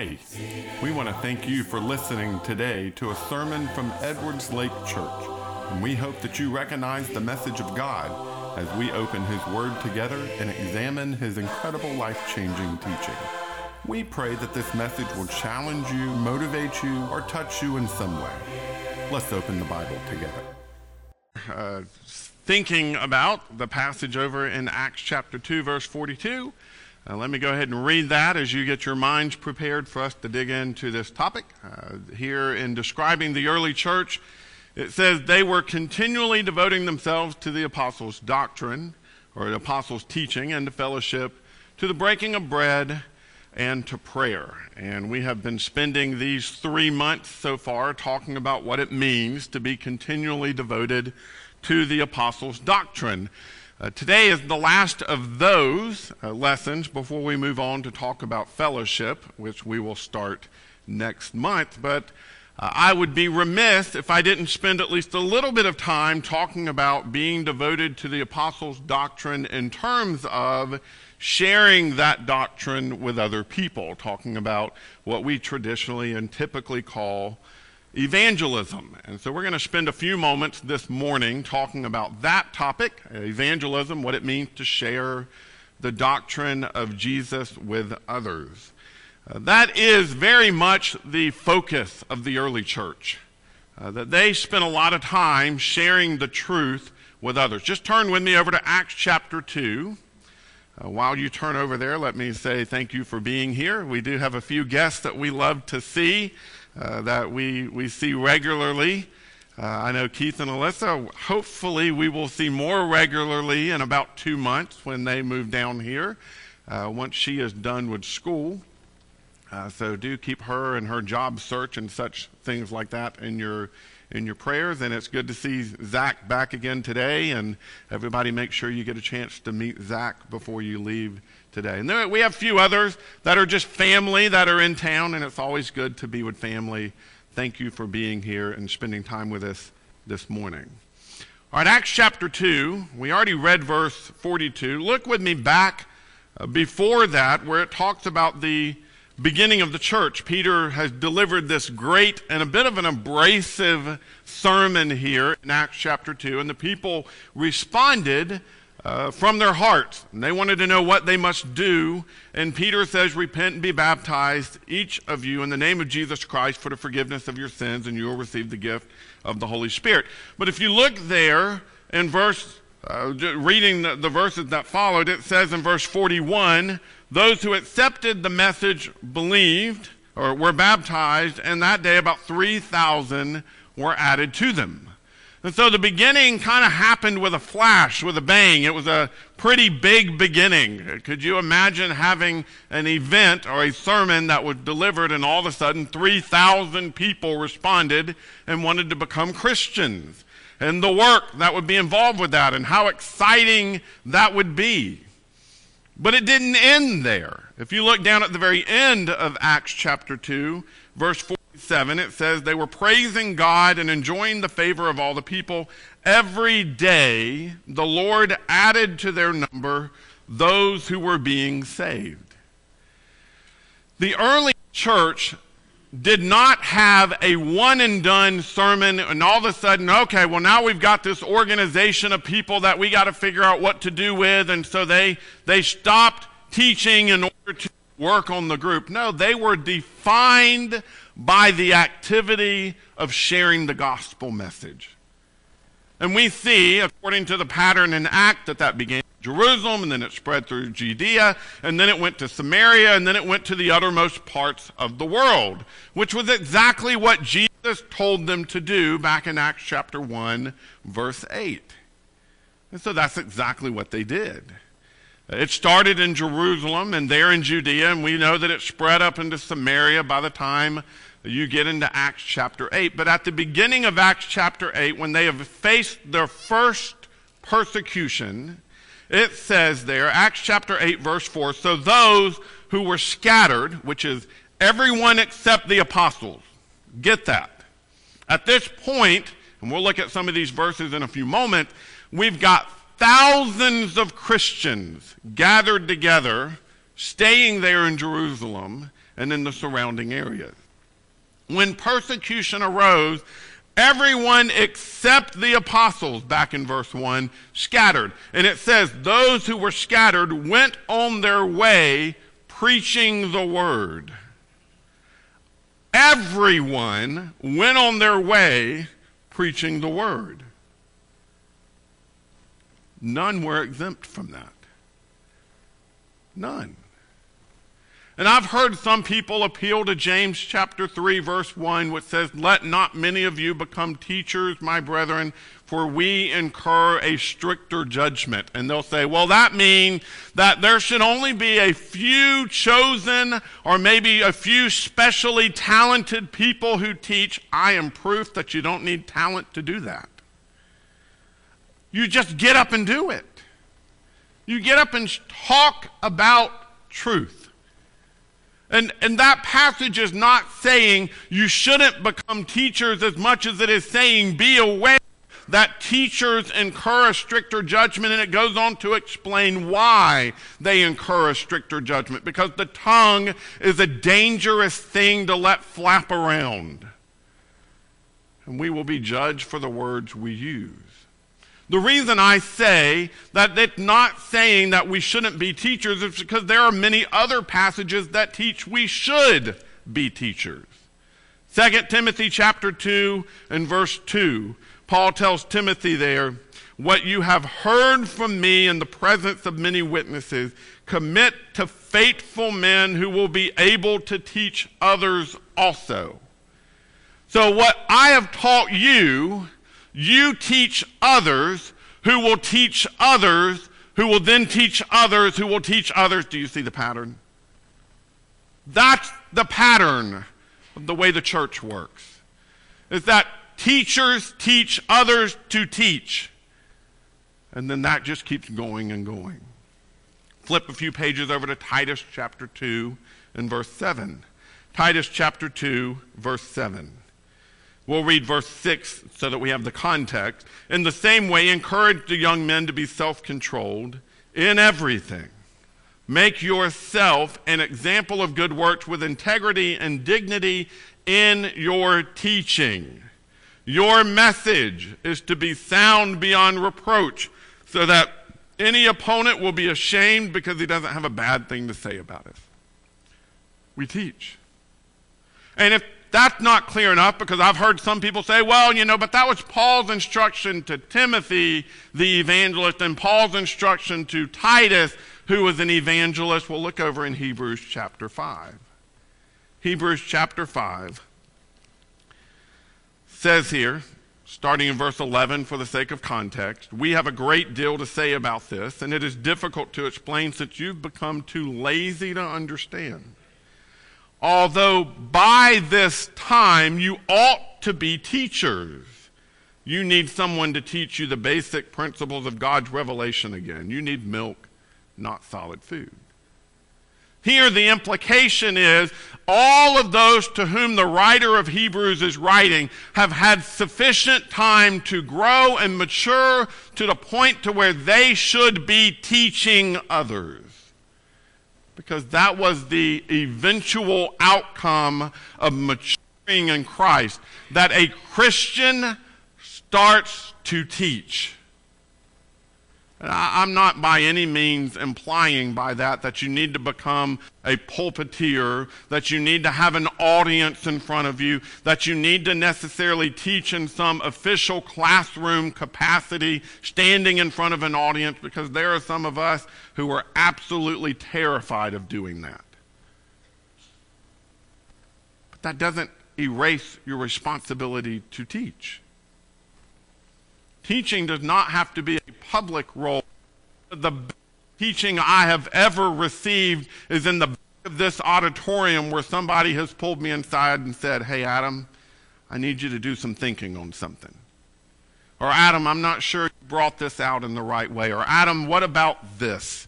Hey, we want to thank you for listening today to a sermon from Edwards Lake Church, and we hope that you recognize the message of God as we open His Word together and examine His incredible life changing teaching. We pray that this message will challenge you, motivate you, or touch you in some way. Let's open the Bible together. Uh, thinking about the passage over in Acts chapter 2, verse 42. Let me go ahead and read that as you get your minds prepared for us to dig into this topic. Uh, here in describing the early church, it says they were continually devoting themselves to the apostles' doctrine, or the apostles' teaching, and to fellowship, to the breaking of bread, and to prayer. And we have been spending these three months so far talking about what it means to be continually devoted to the apostles' doctrine. Uh, today is the last of those uh, lessons before we move on to talk about fellowship, which we will start next month. But uh, I would be remiss if I didn't spend at least a little bit of time talking about being devoted to the apostles' doctrine in terms of sharing that doctrine with other people, talking about what we traditionally and typically call evangelism. And so we're going to spend a few moments this morning talking about that topic, evangelism, what it means to share the doctrine of Jesus with others. Uh, that is very much the focus of the early church. Uh, that they spent a lot of time sharing the truth with others. Just turn with me over to Acts chapter 2. Uh, while you turn over there, let me say thank you for being here. We do have a few guests that we love to see. Uh, that we, we see regularly. Uh, I know Keith and Alyssa, hopefully, we will see more regularly in about two months when they move down here, uh, once she is done with school. Uh, so do keep her and her job search and such things like that in your in your prayers. And it's good to see Zach back again today. And everybody, make sure you get a chance to meet Zach before you leave today. And there, we have a few others that are just family that are in town, and it's always good to be with family. Thank you for being here and spending time with us this morning. All right, Acts chapter 2, we already read verse 42. Look with me back uh, before that, where it talks about the beginning of the church. Peter has delivered this great and a bit of an abrasive sermon here in Acts chapter 2, and the people responded uh, from their hearts. And they wanted to know what they must do. And Peter says, Repent and be baptized, each of you, in the name of Jesus Christ for the forgiveness of your sins, and you will receive the gift of the Holy Spirit. But if you look there in verse, uh, reading the, the verses that followed, it says in verse 41 those who accepted the message believed or were baptized, and that day about 3,000 were added to them. And so the beginning kind of happened with a flash, with a bang. It was a pretty big beginning. Could you imagine having an event or a sermon that was delivered and all of a sudden 3,000 people responded and wanted to become Christians? And the work that would be involved with that and how exciting that would be. But it didn't end there. If you look down at the very end of Acts chapter 2, verse 4. 7, it says, They were praising God and enjoying the favor of all the people. Every day, the Lord added to their number those who were being saved. The early church did not have a one and done sermon and all of a sudden, okay, well, now we've got this organization of people that we got to figure out what to do with. And so they, they stopped teaching in order to work on the group. No, they were defined by the activity of sharing the gospel message. And we see, according to the pattern in act, that that began in Jerusalem, and then it spread through Judea, and then it went to Samaria, and then it went to the uttermost parts of the world, which was exactly what Jesus told them to do back in Acts chapter 1, verse 8. And so that's exactly what they did. It started in Jerusalem and there in Judea, and we know that it spread up into Samaria by the time you get into Acts chapter 8. But at the beginning of Acts chapter 8, when they have faced their first persecution, it says there, Acts chapter 8, verse 4 So those who were scattered, which is everyone except the apostles, get that. At this point, and we'll look at some of these verses in a few moments, we've got thousands of Christians gathered together, staying there in Jerusalem and in the surrounding areas. When persecution arose, everyone except the apostles, back in verse 1, scattered. And it says, Those who were scattered went on their way preaching the word. Everyone went on their way preaching the word. None were exempt from that. None. And I've heard some people appeal to James chapter 3, verse 1, which says, Let not many of you become teachers, my brethren, for we incur a stricter judgment. And they'll say, Well, that means that there should only be a few chosen or maybe a few specially talented people who teach. I am proof that you don't need talent to do that. You just get up and do it. You get up and talk about truth. And, and that passage is not saying you shouldn't become teachers as much as it is saying be aware that teachers incur a stricter judgment, and it goes on to explain why they incur a stricter judgment. Because the tongue is a dangerous thing to let flap around. And we will be judged for the words we use. The reason I say that it's not saying that we shouldn't be teachers is because there are many other passages that teach we should be teachers. 2 Timothy chapter 2 and verse 2, Paul tells Timothy there, what you have heard from me in the presence of many witnesses, commit to faithful men who will be able to teach others also. So what I have taught you you teach others who will teach others who will then teach others who will teach others. Do you see the pattern? That's the pattern of the way the church works. Is that teachers teach others to teach. And then that just keeps going and going. Flip a few pages over to Titus chapter 2 and verse 7. Titus chapter 2, verse 7. We'll read verse 6 so that we have the context. In the same way, encourage the young men to be self controlled in everything. Make yourself an example of good works with integrity and dignity in your teaching. Your message is to be sound beyond reproach so that any opponent will be ashamed because he doesn't have a bad thing to say about us. We teach. And if that's not clear enough because I've heard some people say, well, you know, but that was Paul's instruction to Timothy, the evangelist, and Paul's instruction to Titus, who was an evangelist. We'll look over in Hebrews chapter 5. Hebrews chapter 5 says here, starting in verse 11 for the sake of context, we have a great deal to say about this, and it is difficult to explain since you've become too lazy to understand although by this time you ought to be teachers. You need someone to teach you the basic principles of God's revelation again. You need milk, not solid food. Here, the implication is all of those to whom the writer of Hebrews is writing have had sufficient time to grow and mature to the point to where they should be teaching others because that was the eventual outcome of maturing in Christ. That a Christian starts to teach. I'm not by any means implying by that that you need to become a pulpiteer, that you need to have an audience in front of you, that you need to necessarily teach in some official classroom capacity, standing in front of an audience, because there are some of us who are absolutely terrified of doing that. But that doesn't erase your responsibility to teach. Teaching does not have to be public role. The teaching I have ever received is in the back of this auditorium where somebody has pulled me inside and said, Hey, Adam, I need you to do some thinking on something. Or, Adam, I'm not sure you brought this out in the right way. Or, Adam, what about this?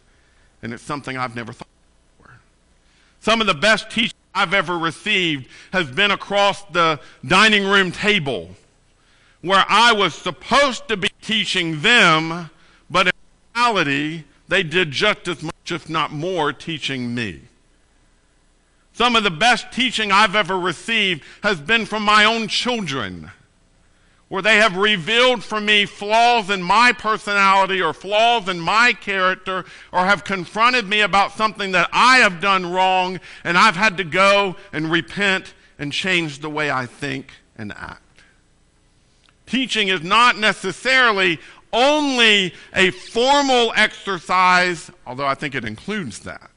And it's something I've never thought before. Some of the best teaching I've ever received has been across the dining room table where I was supposed to be teaching them, reality, they did just as much, if not more, teaching me. Some of the best teaching I've ever received has been from my own children, where they have revealed for me flaws in my personality or flaws in my character, or have confronted me about something that I have done wrong, and I've had to go and repent and change the way I think and act. Teaching is not necessarily only a formal exercise, although I think it includes that.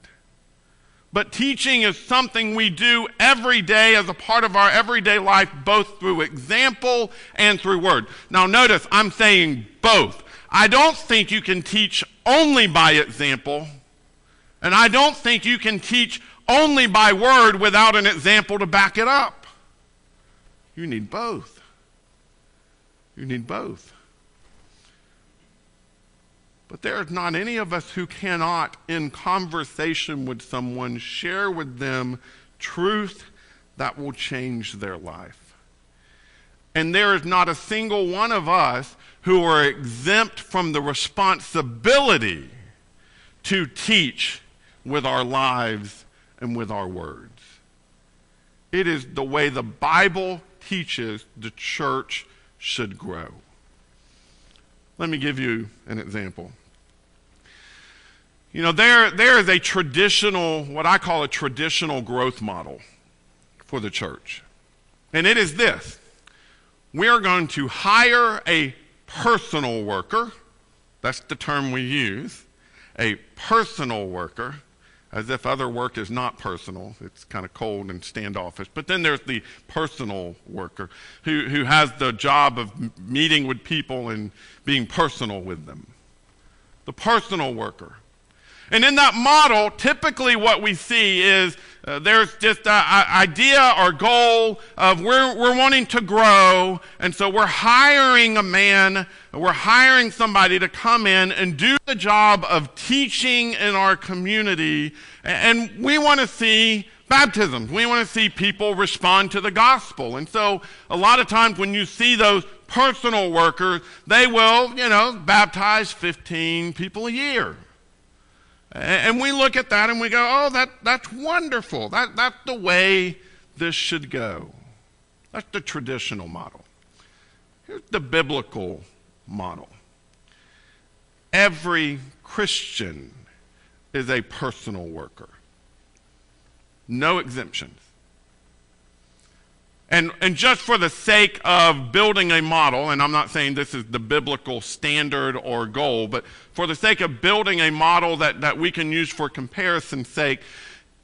But teaching is something we do every day as a part of our everyday life, both through example and through word. Now, notice I'm saying both. I don't think you can teach only by example, and I don't think you can teach only by word without an example to back it up. You need both. You need both. But there is not any of us who cannot, in conversation with someone, share with them truth that will change their life. And there is not a single one of us who are exempt from the responsibility to teach with our lives and with our words. It is the way the Bible teaches the church should grow. Let me give you an example. You know, there, there is a traditional, what I call a traditional growth model for the church. And it is this we are going to hire a personal worker. That's the term we use. A personal worker, as if other work is not personal. It's kind of cold and standoffish. But then there's the personal worker who, who has the job of meeting with people and being personal with them. The personal worker. And in that model, typically what we see is uh, there's just an idea or goal of we're, we're wanting to grow, and so we're hiring a man, we're hiring somebody to come in and do the job of teaching in our community, and we want to see baptisms. We want to see people respond to the gospel. And so a lot of times when you see those personal workers, they will, you know, baptize 15 people a year. And we look at that and we go, oh, that, that's wonderful. That, that's the way this should go. That's the traditional model. Here's the biblical model every Christian is a personal worker, no exemptions. And, and just for the sake of building a model, and I'm not saying this is the biblical standard or goal, but for the sake of building a model that, that we can use for comparison's sake,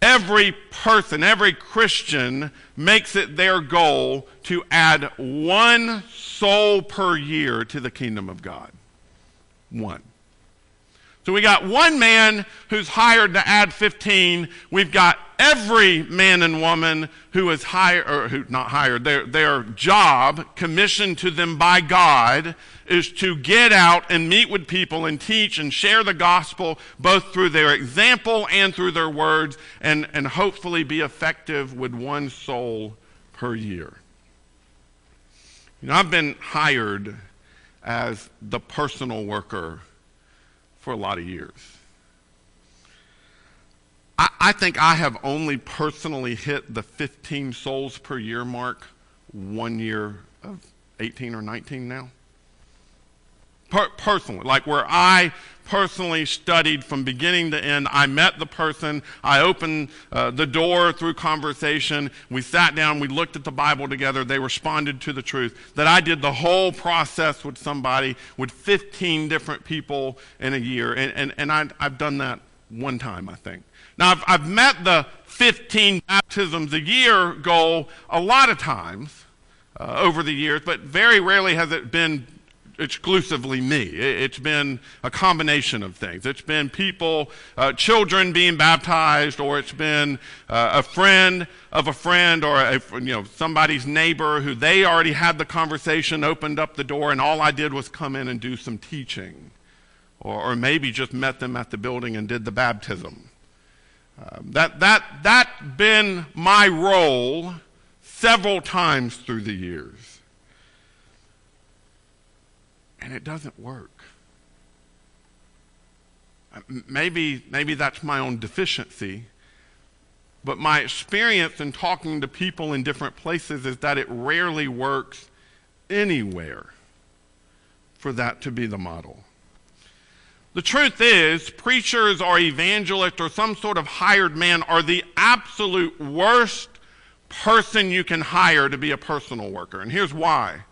every person, every Christian makes it their goal to add one soul per year to the kingdom of God. One. So we got one man who's hired to add 15. We've got every man and woman who is hired, or who not hired, their, their job commissioned to them by God is to get out and meet with people and teach and share the gospel both through their example and through their words and, and hopefully be effective with one soul per year. You know, I've been hired as the personal worker for a lot of years. I, I think I have only personally hit the 15 souls per year mark one year of 18 or 19 now. Per- personally, like where I personally studied from beginning to end. I met the person. I opened uh, the door through conversation. We sat down. We looked at the Bible together. They responded to the truth. That I did the whole process with somebody, with 15 different people in a year. And, and, and I, I've done that one time, I think. Now, I've, I've met the 15 baptisms a year goal a lot of times uh, over the years, but very rarely has it been exclusively me. It's been a combination of things. It's been people, uh, children being baptized, or it's been uh, a friend of a friend, or a, you know somebody's neighbor who they already had the conversation, opened up the door, and all I did was come in and do some teaching, or, or maybe just met them at the building and did the baptism. Uh, that that that been my role several times through the years and it doesn't work. Uh, maybe, maybe that's my own deficiency, But my experience in talking to people in different places is that it rarely works anywhere for that to be the model. The truth is, preachers or evangelists or some sort of hired man are the absolute worst person you can hire to be a personal worker. And here's why.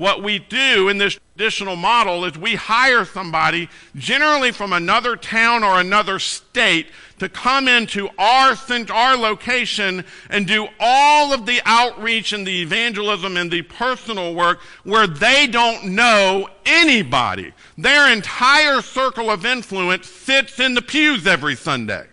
What we do in this traditional model is we hire somebody, generally from another town or another state, to come into our, our location and do all of the outreach and the evangelism and the personal work where they don't know anybody. Their entire circle of influence sits in the pews every Sunday.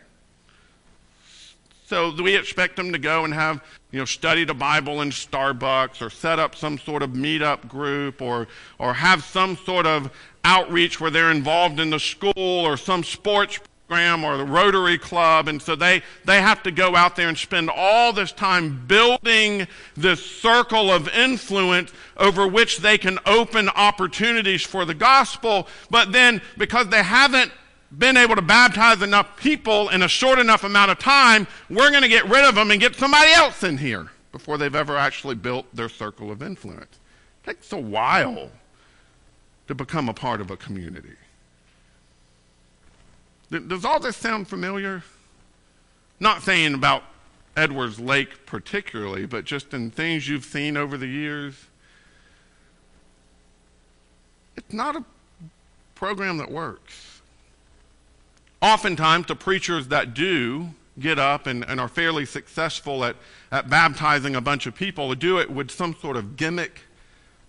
So we expect them to go and have, you know, study the Bible in Starbucks or set up some sort of meetup group or, or have some sort of outreach where they're involved in the school or some sports program or the Rotary Club. And so they, they have to go out there and spend all this time building this circle of influence over which they can open opportunities for the gospel. But then because they haven't been able to baptize enough people in a short enough amount of time, we're going to get rid of them and get somebody else in here before they've ever actually built their circle of influence. It takes a while to become a part of a community. Does all this sound familiar? Not saying about Edwards Lake particularly, but just in things you've seen over the years. It's not a program that works oftentimes the preachers that do get up and, and are fairly successful at, at baptizing a bunch of people do it with some sort of gimmick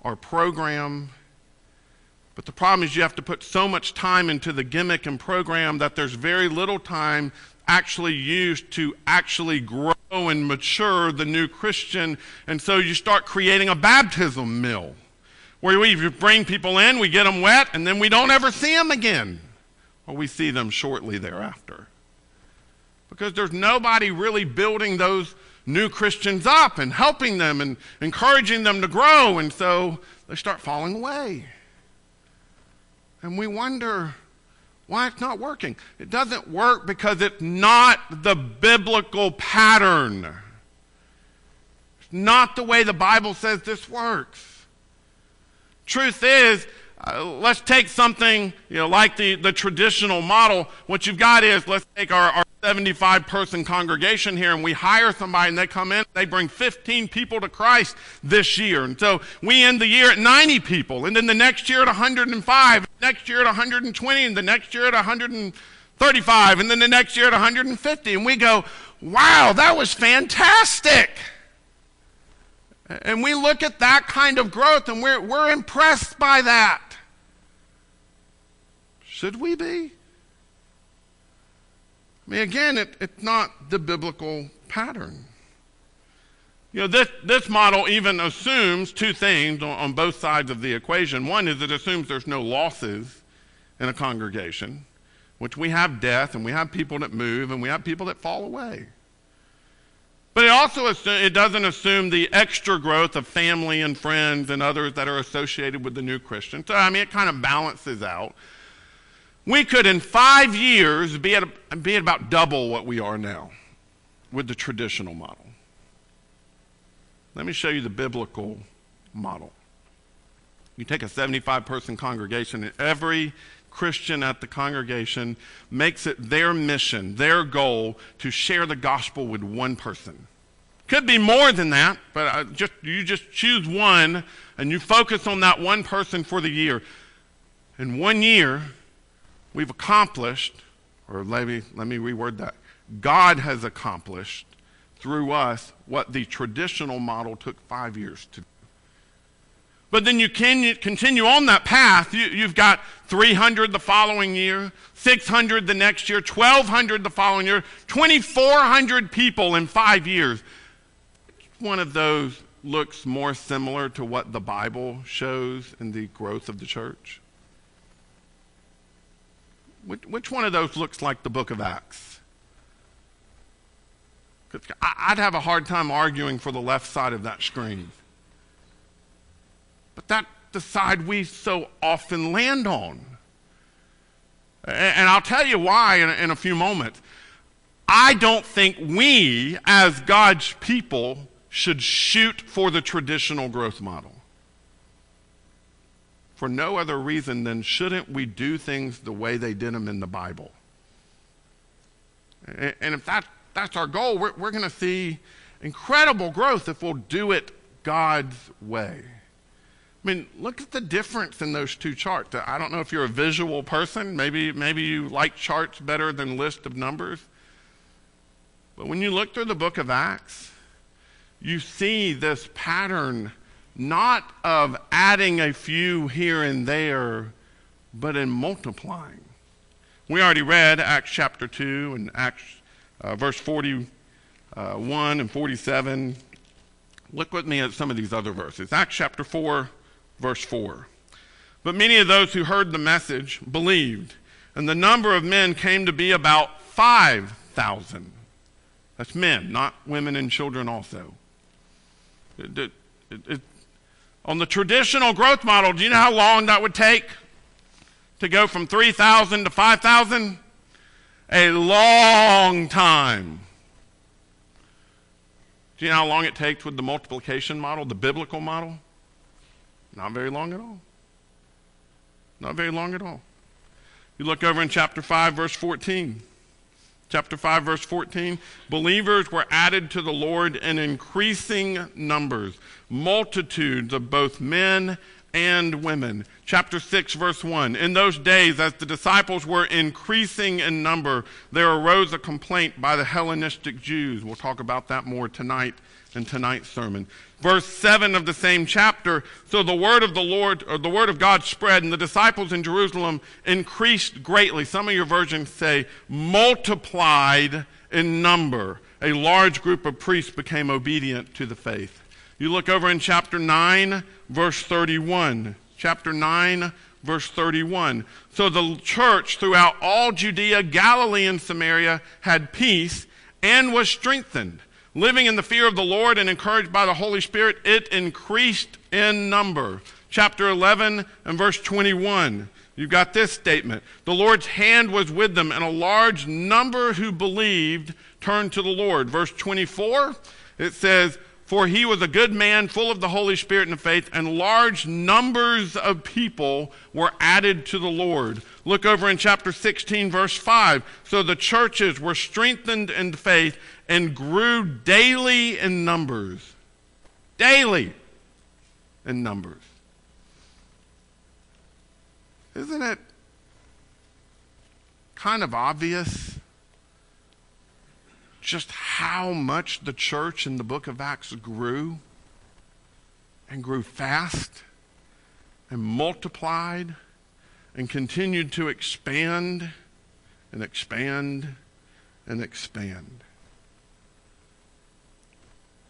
or program. But the problem is you have to put so much time into the gimmick and program that there's very little time actually used to actually grow and mature the new Christian. And so you start creating a baptism mill where we bring people in, we get them wet, and then we don't ever see them again we see them shortly thereafter. Because there's nobody really building those new Christians up and helping them and encouraging them to grow, and so they start falling away. And we wonder why it's not working. It doesn't work because it's not the biblical pattern. It's not the way the Bible says this works. Truth is, uh, let's take something you know, like the, the traditional model. What you've got is let's take our, our 75 person congregation here and we hire somebody and they come in, they bring 15 people to Christ this year. And so we end the year at 90 people, and then the next year at 105, next year at 120, and the next year at 135, and then the next year at 150. And we go, wow, that was fantastic. And we look at that kind of growth and we're, we're impressed by that. Should we be? I mean, again, it, it's not the biblical pattern. You know, this, this model even assumes two things on, on both sides of the equation. One is it assumes there's no losses in a congregation, which we have death and we have people that move and we have people that fall away. But it also it doesn't assume the extra growth of family and friends and others that are associated with the new Christian. So, I mean, it kind of balances out we could in five years be at, be at about double what we are now with the traditional model. Let me show you the biblical model. You take a 75 person congregation, and every Christian at the congregation makes it their mission, their goal to share the gospel with one person. Could be more than that, but just, you just choose one and you focus on that one person for the year. In one year, we've accomplished, or let me, let me reword that God has accomplished through us what the traditional model took five years to do. But then you can continue on that path. You, have got 300 the following year, 600 the next year, 1,200 the following year, 2,400 people in five years. One of those looks more similar to what the Bible shows in the growth of the church. Which, which one of those looks like the book of Acts? I'd have a hard time arguing for the left side of that screen. But that's the side we so often land on. And I'll tell you why in a, in a few moments. I don't think we, as God's people, should shoot for the traditional growth model. For no other reason than shouldn't we do things the way they did them in the Bible? And if that, that's our goal, we're, we're going to see incredible growth if we'll do it God's way. I mean, look at the difference in those two charts. I don't know if you're a visual person. Maybe, maybe you like charts better than list of numbers. But when you look through the book of Acts, you see this pattern not of adding a few here and there, but in multiplying. We already read Acts chapter 2 and Acts uh, verse 41 and 47. Look with me at some of these other verses. Acts chapter 4, verse 4. But many of those who heard the message believed, and the number of men came to be about 5,000. That's men, not women and children also. It, it, it, on the traditional growth model, do you know how long that would take to go from 3,000 to 5,000? A long time. Do you know how long it takes with the multiplication model, the biblical model? Not very long at all. Not very long at all. You look over in chapter 5, verse 14 chapter 5 verse 14 believers were added to the lord in increasing numbers multitudes of both men and women. Chapter 6 verse 1 in those days as the disciples were increasing in number there arose a complaint by the hellenistic jews. We'll talk about that more tonight in tonight's sermon. Verse 7 of the same chapter. So the word of the lord or the word of god spread and the disciples in jerusalem increased greatly. Some of your versions say multiplied in number. A large group of priests became obedient to the faith you look over in chapter 9 verse 31 chapter 9 verse 31 so the church throughout all judea galilee and samaria had peace and was strengthened Living in the fear of the Lord and encouraged by the Holy Spirit, it increased in number. Chapter 11 and verse 21. You've got this statement. The Lord's hand was with them, and a large number who believed turned to the Lord. Verse 24, it says, For he was a good man, full of the Holy Spirit and faith, and large numbers of people were added to the Lord. Look over in chapter 16, verse 5. So the churches were strengthened in faith and grew daily in numbers. Daily in numbers. Isn't it kind of obvious just how much the church in the book of Acts grew and grew fast and multiplied and continued to expand and expand and expand?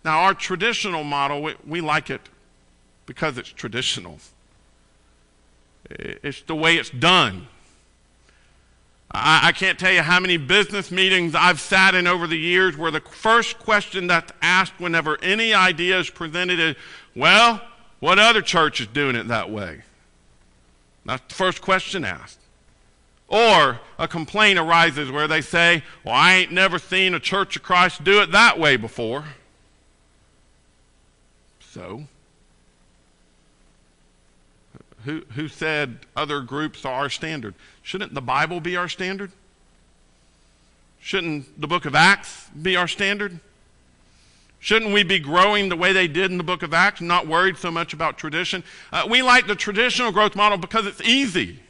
Now, our traditional model, we, we like it because it's traditional. It's the way it's done. I, I, can't tell you how many business meetings I've sat in over the years where the first question that's asked whenever any idea is presented is, well, what other church is doing it that way? That's the first question asked. Or a complaint arises where they say, well, I ain't never seen a Church of Christ do it that way before so. Who, who said other groups are our standard? Shouldn't the Bible be our standard? Shouldn't the book of Acts be our standard? Shouldn't we be growing the way they did in the book of Acts, not worried so much about tradition? Uh, we like the traditional growth model because it's easy.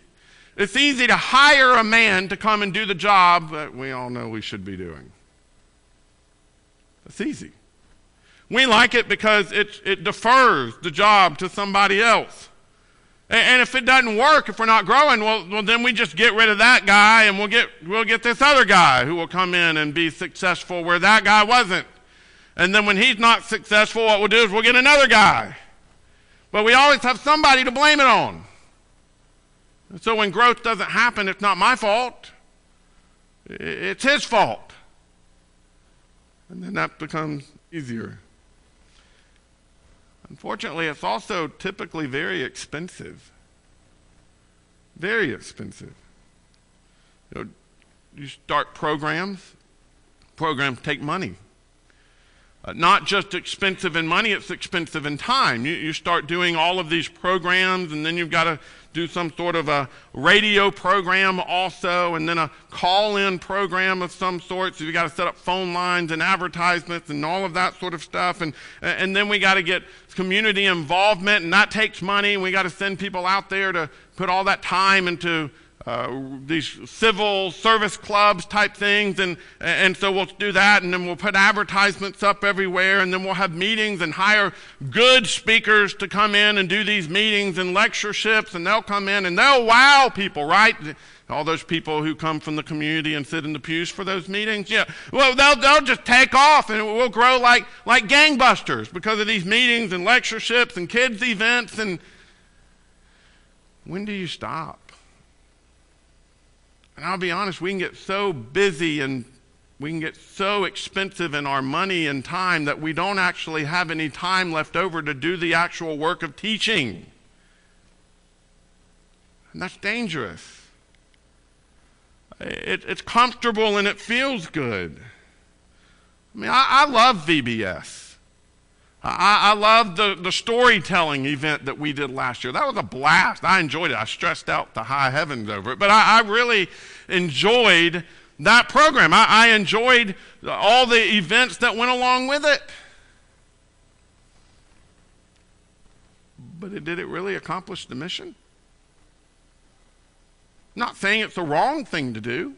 It's easy to hire a man to come and do the job that we all know we should be doing. It's easy. We like it because it, it defers the job to somebody else. And, if it doesn't work, if we're not growing, well, well, then we just get rid of that guy and we'll get, we'll get this other guy who will come in and be successful where that guy wasn't. And then when he's not successful, what we'll do is we'll get another guy. But we always have somebody to blame it on. And so when growth doesn't happen, it's not my fault, it's his fault. And then that becomes easier. Unfortunately, it's also typically very expensive. Very expensive. You know, you start programs, programs take money. Uh, not just expensive in money, it's expensive in time. You, you start doing all of these programs, and then you've got to do some sort of a radio program also, and then a call in program of some sort. So you've got to set up phone lines and advertisements and all of that sort of stuff. And, and then we got to get community involvement, and that takes money, we got to send people out there to put all that time into uh, these civil service clubs type things, and, and so we'll do that, and then we'll put advertisements up everywhere, and then we'll have meetings and hire good speakers to come in and do these meetings and lectureships, and they'll come in and they'll wow people, right? All those people who come from the community and sit in the pews for those meetings, yeah. Well, they'll, they'll just take off and we'll grow like, like gangbusters because of these meetings and lectureships and kids' events. And when do you stop? And I'll be honest, we can get so busy and we can get so expensive in our money and time that we don't actually have any time left over to do the actual work of teaching. And that's dangerous. It, it's comfortable and it feels good. I mean, I, I love VBS. I, I love the, the storytelling event that we did last year. That was a blast. I enjoyed it. I stressed out the high heavens over it. But I, I really enjoyed that program. I, I enjoyed all the events that went along with it. But it, did it really accomplish the mission? Not saying it's the wrong thing to do,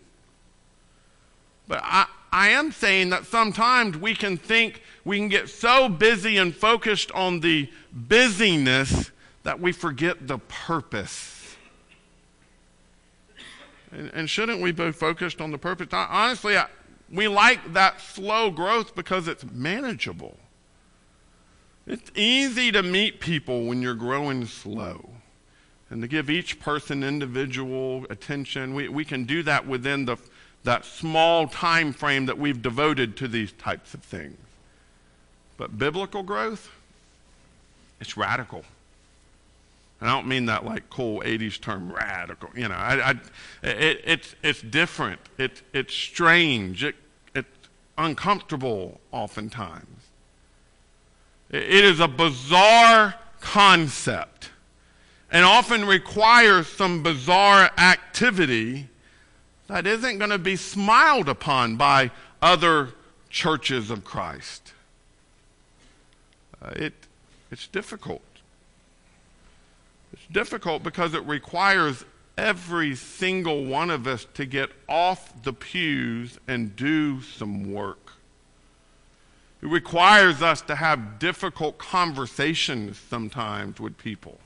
but I, I am saying that sometimes we can think we can get so busy and focused on the busyness that we forget the purpose. And, and shouldn't we be focused on the purpose? Honestly, I, we like that slow growth because it's manageable. It's easy to meet people when you're growing slow and to give each person individual attention. We, we can do that within the that small time frame that we've devoted to these types of things. But biblical growth, it's radical. And I don't mean that like cool 80s term, radical. You know, I, I, it, it's, it's different. It, it's strange. It, it's uncomfortable oftentimes. It, it is a bizarre concept and often requires some bizarre activity that isn't going to be smiled upon by other churches of Christ. It, it's difficult. It's difficult because it requires every single one of us to get off the pews and do some work. It requires us to have difficult conversations sometimes with people.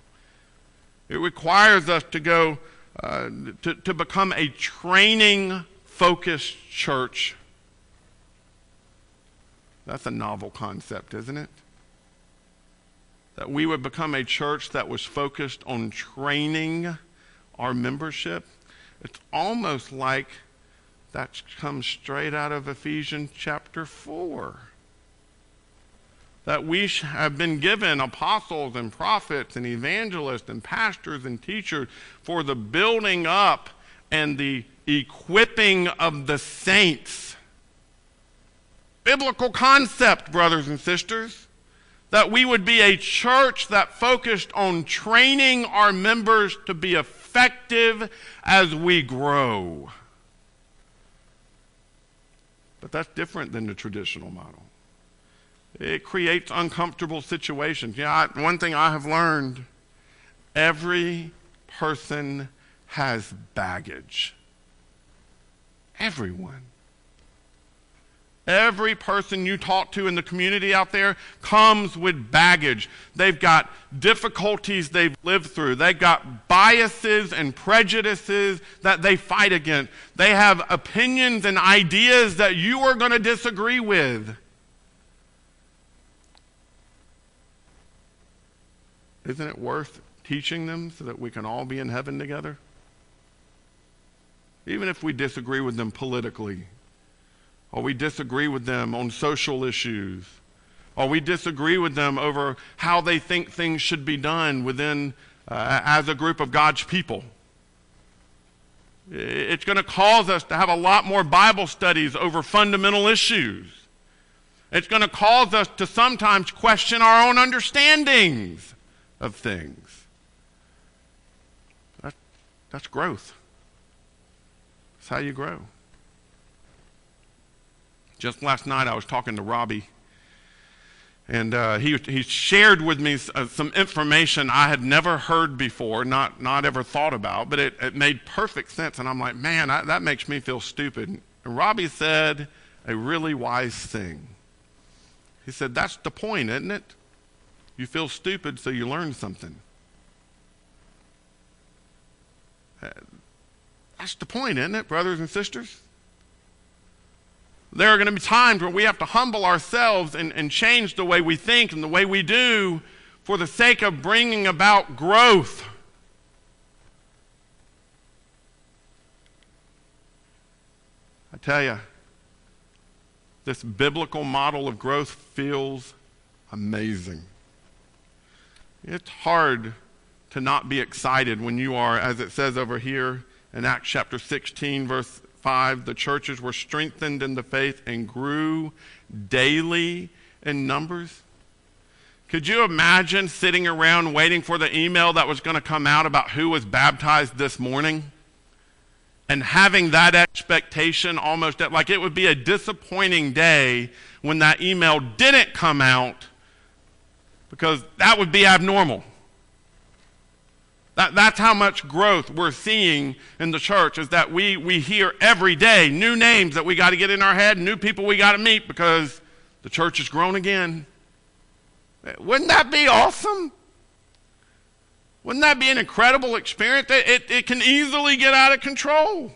It requires us to go uh, to, to become a training focused church. That's a novel concept, isn't it? That we would become a church that was focused on training our membership. It's almost like that comes straight out of Ephesians chapter 4 that we have been given apostles and prophets and evangelists and pastors and teachers for the building up and the equipping of the saints. Biblical concept, brothers and sisters, that we would be a church that focused on training our members to be effective as we grow. But that's different than the traditional model. It creates uncomfortable situations. Yeah, I, one thing I have learned every person has baggage. Everyone. Every person you talk to in the community out there comes with baggage. They've got difficulties they've lived through. They've got biases and prejudices that they fight against. They have opinions and ideas that you are going to disagree with. Isn't it worth teaching them so that we can all be in heaven together? Even if we disagree with them politically, or we disagree with them on social issues, or we disagree with them over how they think things should be done within uh, as a group of God's people. It's going to cause us to have a lot more Bible studies over fundamental issues. It's going to cause us to sometimes question our own understandings of things. That, that's growth. That's how you grow. Just last night, I was talking to Robbie and uh, he, he shared with me uh, some information I had never heard before, not, not ever thought about, but it, it made perfect sense. And I'm like, man, I, that makes me feel stupid. And Robbie said a really wise thing. He said, That's the point, isn't it? You feel stupid, so you learn something. Uh, that's the point, isn't it, brothers and sisters? There are going to be times where we have to humble ourselves and, and change the way we think and the way we do for the sake of bringing about growth. I tell you, this biblical model of growth feels amazing. It's hard to not be excited when you are, as it says over here in Acts chapter 16, verse 5, the churches were strengthened in the faith and grew daily in numbers. Could you imagine sitting around waiting for the email that was going to come out about who was baptized this morning? And having that expectation almost like it would be a disappointing day when that email didn't come out because that would be abnormal. That, that's how much growth we're seeing in the church is that we, we hear every day new names that we got to get in our head, new people we got to meet because the church has grown again. Wouldn't that be awesome? Wouldn't that be an incredible experience? It, it, it can easily get out of control.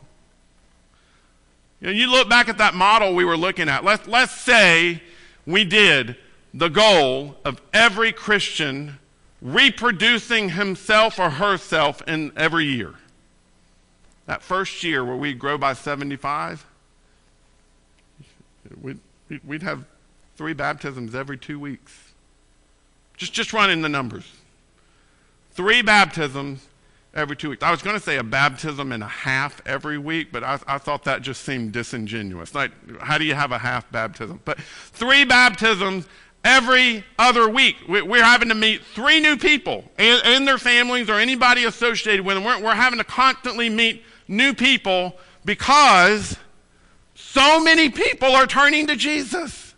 You, know, you look back at that model we were looking at. Let's, let's say we did the goal of every Christian reproducing himself or herself in every year. That first year where we grow by 75, we'd, we'd have three baptisms every two weeks. Just, just running the numbers. Three baptisms every two weeks. I was going to say a baptism and a half every week, but I, I, thought that just seemed disingenuous. Like, how do you have a half baptism? But three baptisms every other week. We're having to meet three new people and, their families or anybody associated with them. We're, having to constantly meet new people because so many people are turning to Jesus.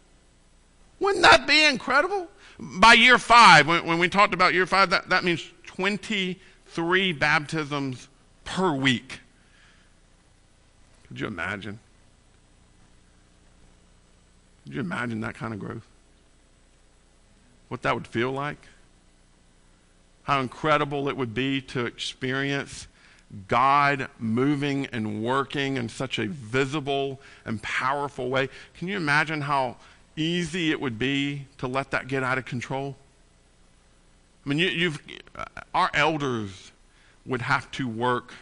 Wouldn't that be incredible? By year five, when, we talked about year five, that, that means 23 baptisms per week. Could you imagine? Could you imagine that kind of growth? What that would feel like? How incredible it would be to experience God moving and working in such a visible and powerful way. Can you imagine how easy it would be to let that get out of control? I mean, you, have uh, our elders would have to work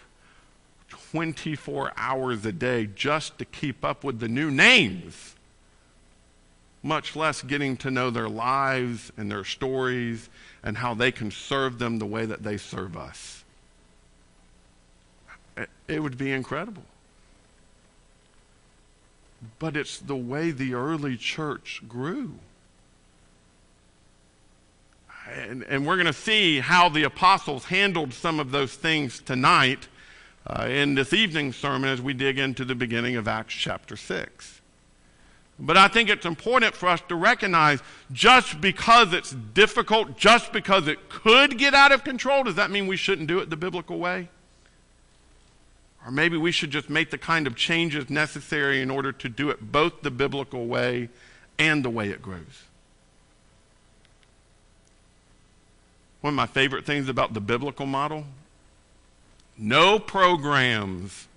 24 hours a day just to keep up with the new names much less getting to know their lives and their stories and how they can serve them the way that they serve us. It would be incredible. But it's the way the early church grew. And, and we're going to see how the apostles handled some of those things tonight uh, in this evening's sermon as we dig into the beginning of Acts chapter 6. But I think it's important for us to recognize just because it's difficult, just because it could get out of control, does that mean we shouldn't do it the biblical way? Or maybe we should just make the kind of changes necessary in order to do it both the biblical way and the way it grows. One of my favorite things about the biblical model no programs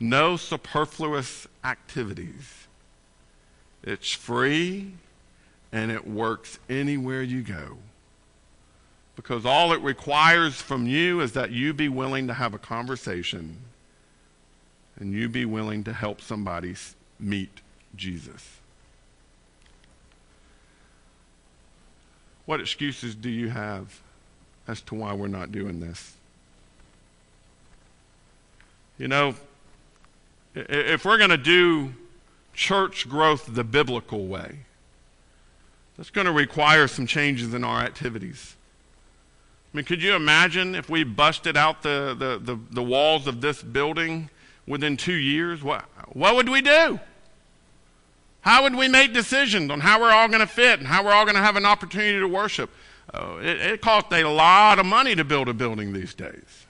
no superfluous activities. It's free and it works anywhere you go. Because all it requires from you is that you be willing to have a conversation and you be willing to help somebody meet Jesus. What excuses do you have as to why we're not doing this? You know, if we're going to do church growth the biblical way, that's going to require some changes in our activities. I mean, could you imagine if we busted out the, the, the, the walls of this building within two years? What, what would we do? How would we make decisions on how we're all going to fit and how we're all going to have an opportunity to worship? Oh, it, it costs a lot of money to build a building these days.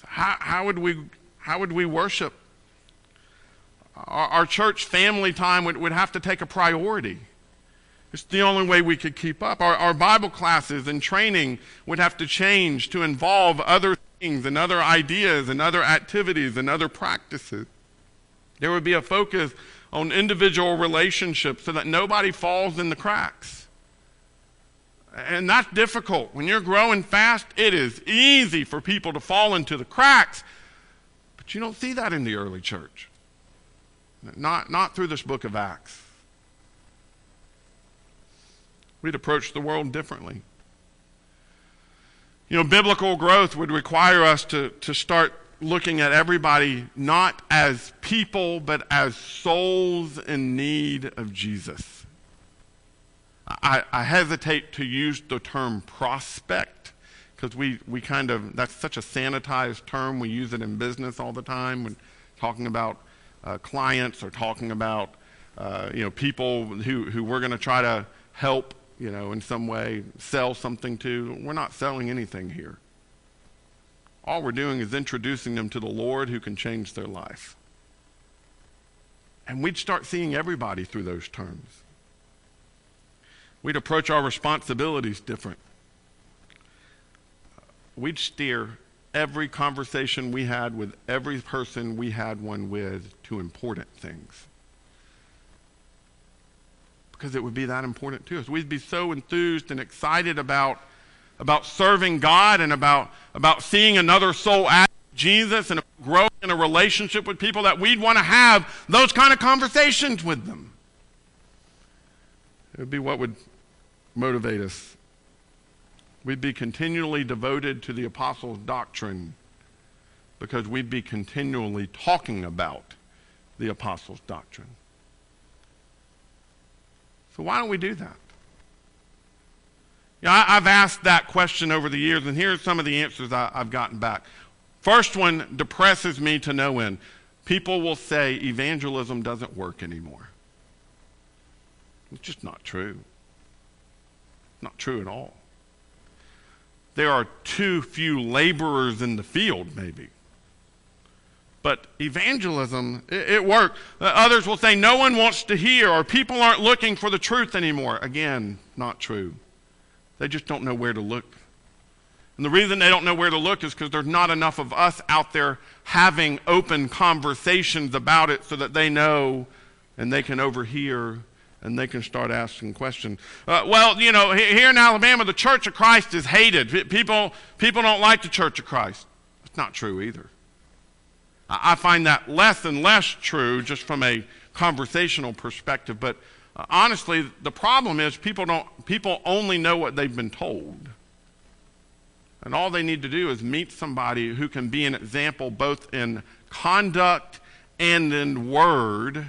So how, how, would we, how would we worship? Our, our church family time would, would have to take a priority. It's the only way we could keep up. Our, our Bible classes and training would have to change to involve other things and other ideas and other activities and other practices. There would be a focus on individual relationships so that nobody falls in the cracks. And that's difficult. When you're growing fast, it is easy for people to fall into the cracks. But you don't see that in the early church. Not, not through this book of Acts. We'd approach the world differently. You know, biblical growth would require us to, to start looking at everybody not as people, but as souls in need of Jesus. I, I hesitate to use the term prospect because we, we kind of, that's such a sanitized term. We use it in business all the time when talking about uh, clients or talking about, uh, you know, people who, who we're going to try to help, you know, in some way, sell something to. We're not selling anything here. All we're doing is introducing them to the Lord who can change their life. And we'd start seeing everybody through those terms. We'd approach our responsibilities different. We'd steer every conversation we had with every person we had one with to important things. Because it would be that important to us. We'd be so enthused and excited about about serving God and about, about seeing another soul at Jesus and growing in a relationship with people that we'd want to have those kind of conversations with them. It would be what would motivate us. We'd be continually devoted to the apostles' doctrine because we'd be continually talking about the apostles' doctrine. So, why don't we do that? Yeah, I, have asked that question over the years, and here are some of the answers I, I've gotten back. First one depresses me to no end. People will say evangelism doesn't work anymore. It's just not true. Not true at all. There are too few laborers in the field, maybe. But evangelism, it, it worked. Uh, others will say no one wants to hear, or people aren't looking for the truth anymore. Again, not true. They just don't know where to look. And the reason they don't know where to look is because there's not enough of us out there having open conversations about it so that they know and they can overhear and they can start asking questions. Uh, well, you know, here in Alabama, the Church of Christ is hated. People, people don't like the Church of Christ. It's not true either. I find that less and less true just from a conversational perspective, but uh, honestly, the problem is people, don't, people only know what they've been told. And all they need to do is meet somebody who can be an example both in conduct and in word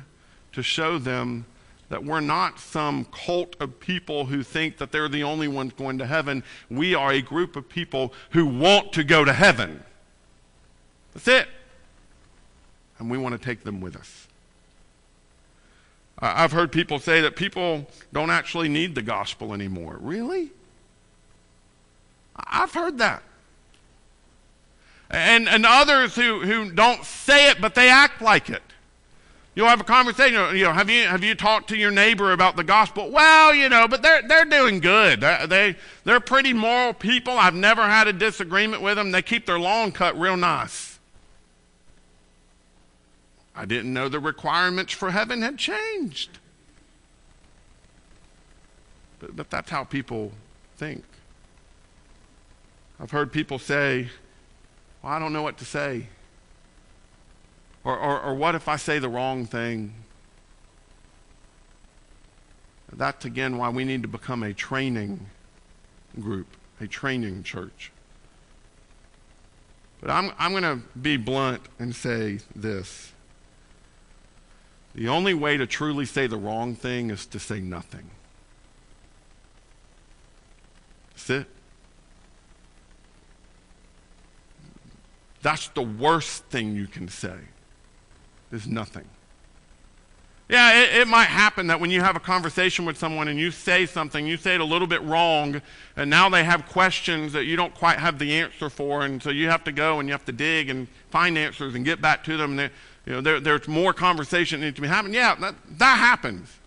to show them that we're not some cult of people who think that they're the only ones going to heaven. We are a group of people who want to go to heaven. That's it. And we want to take them with us. I've heard people say that people don't actually need the gospel anymore. Really? I've heard that. And, and others who, who don't say it, but they act like it. You'll have a conversation, you know, have you, have you talked to your neighbor about the gospel? Well, you know, but they're, they're doing good. They, they, they're pretty moral people. I've never had a disagreement with them. They keep their lawn cut real nice. I didn't know the requirements for heaven had changed. But, but that's how people think. I've heard people say, well, I don't know what to say. Or, or, or what if I say the wrong thing? That's again why we need to become a training group, a training church. But I'm, I'm going to be blunt and say this. The only way to truly say the wrong thing is to say nothing. That's it. That's the worst thing you can say, is nothing. Yeah, it, it, might happen that when you have a conversation with someone and you say something, you say it a little bit wrong, and now they have questions that you don't quite have the answer for, and so you have to go and you have to dig and find answers and get back to them. And you know, there, there's more conversation that needs to be happening. Yeah, that, that happens.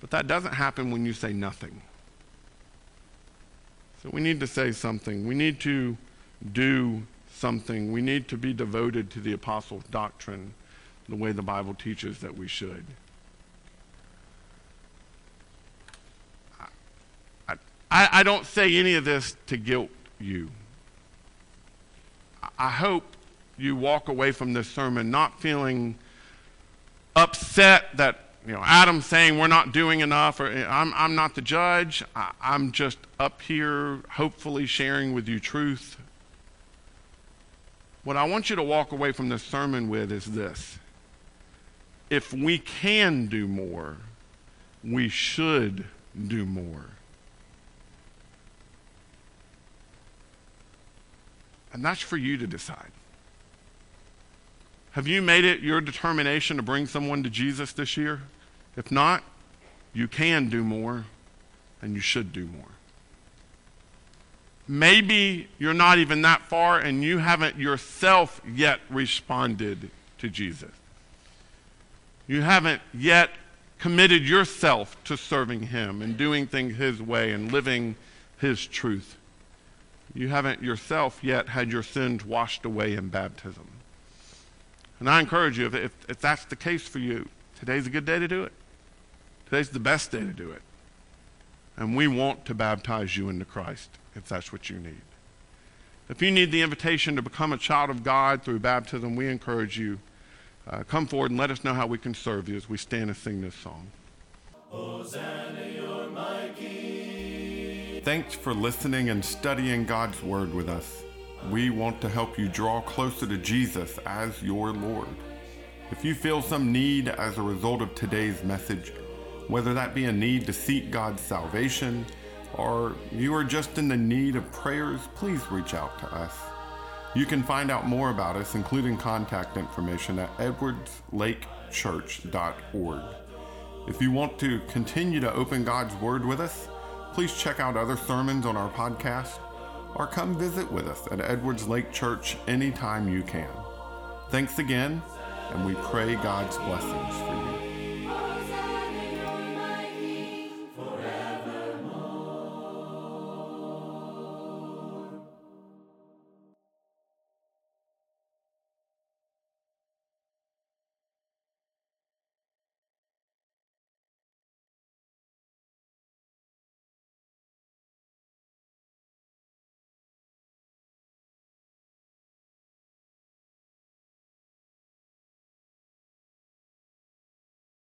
But that doesn't happen when you say nothing. So we need to say something. We need to do something. We need to be devoted to the apostles' doctrine the way the Bible teaches that we should. I, I, I don't say any of this to guilt you. I hope you walk away from this sermon not feeling upset that you know Adam's saying we're not doing enough or eh, I'm, I'm not the judge. I, I'm just up here hopefully sharing with you truth. What I want you to walk away from this sermon with is this if we can do more, we should do more. And that's for you to decide. Have you made it your determination to bring someone to Jesus this year? If not, you can do more and you should do more. Maybe you're not even that far and you haven't yourself yet responded to Jesus. You haven't yet committed yourself to serving Him and doing things His way and living His truth. You haven't yourself yet had your sins washed away in baptism. And I encourage you, if, if, that's the case for you, today's a good day to do it. Today's the best day to do it. And we want to baptize you into Christ if that's what you need. If you need the invitation to become a child of God through baptism, we encourage you uh, come forward and let us know how we can serve you as we stand and sing this song. Thanks for listening and studying God's Word with us. We want to help you draw closer to Jesus as your Lord. If you feel some need as a result of today's message, whether that be a need to seek God's salvation or you are just in the need of prayers, please reach out to us. You can find out more about us, including contact information, at edwardslakechurch.org. If you want to continue to open God's Word with us, please check out other sermons on our podcast or come visit with us at Edwards Lake Church anytime you can. Thanks again, and we pray God's blessings for you.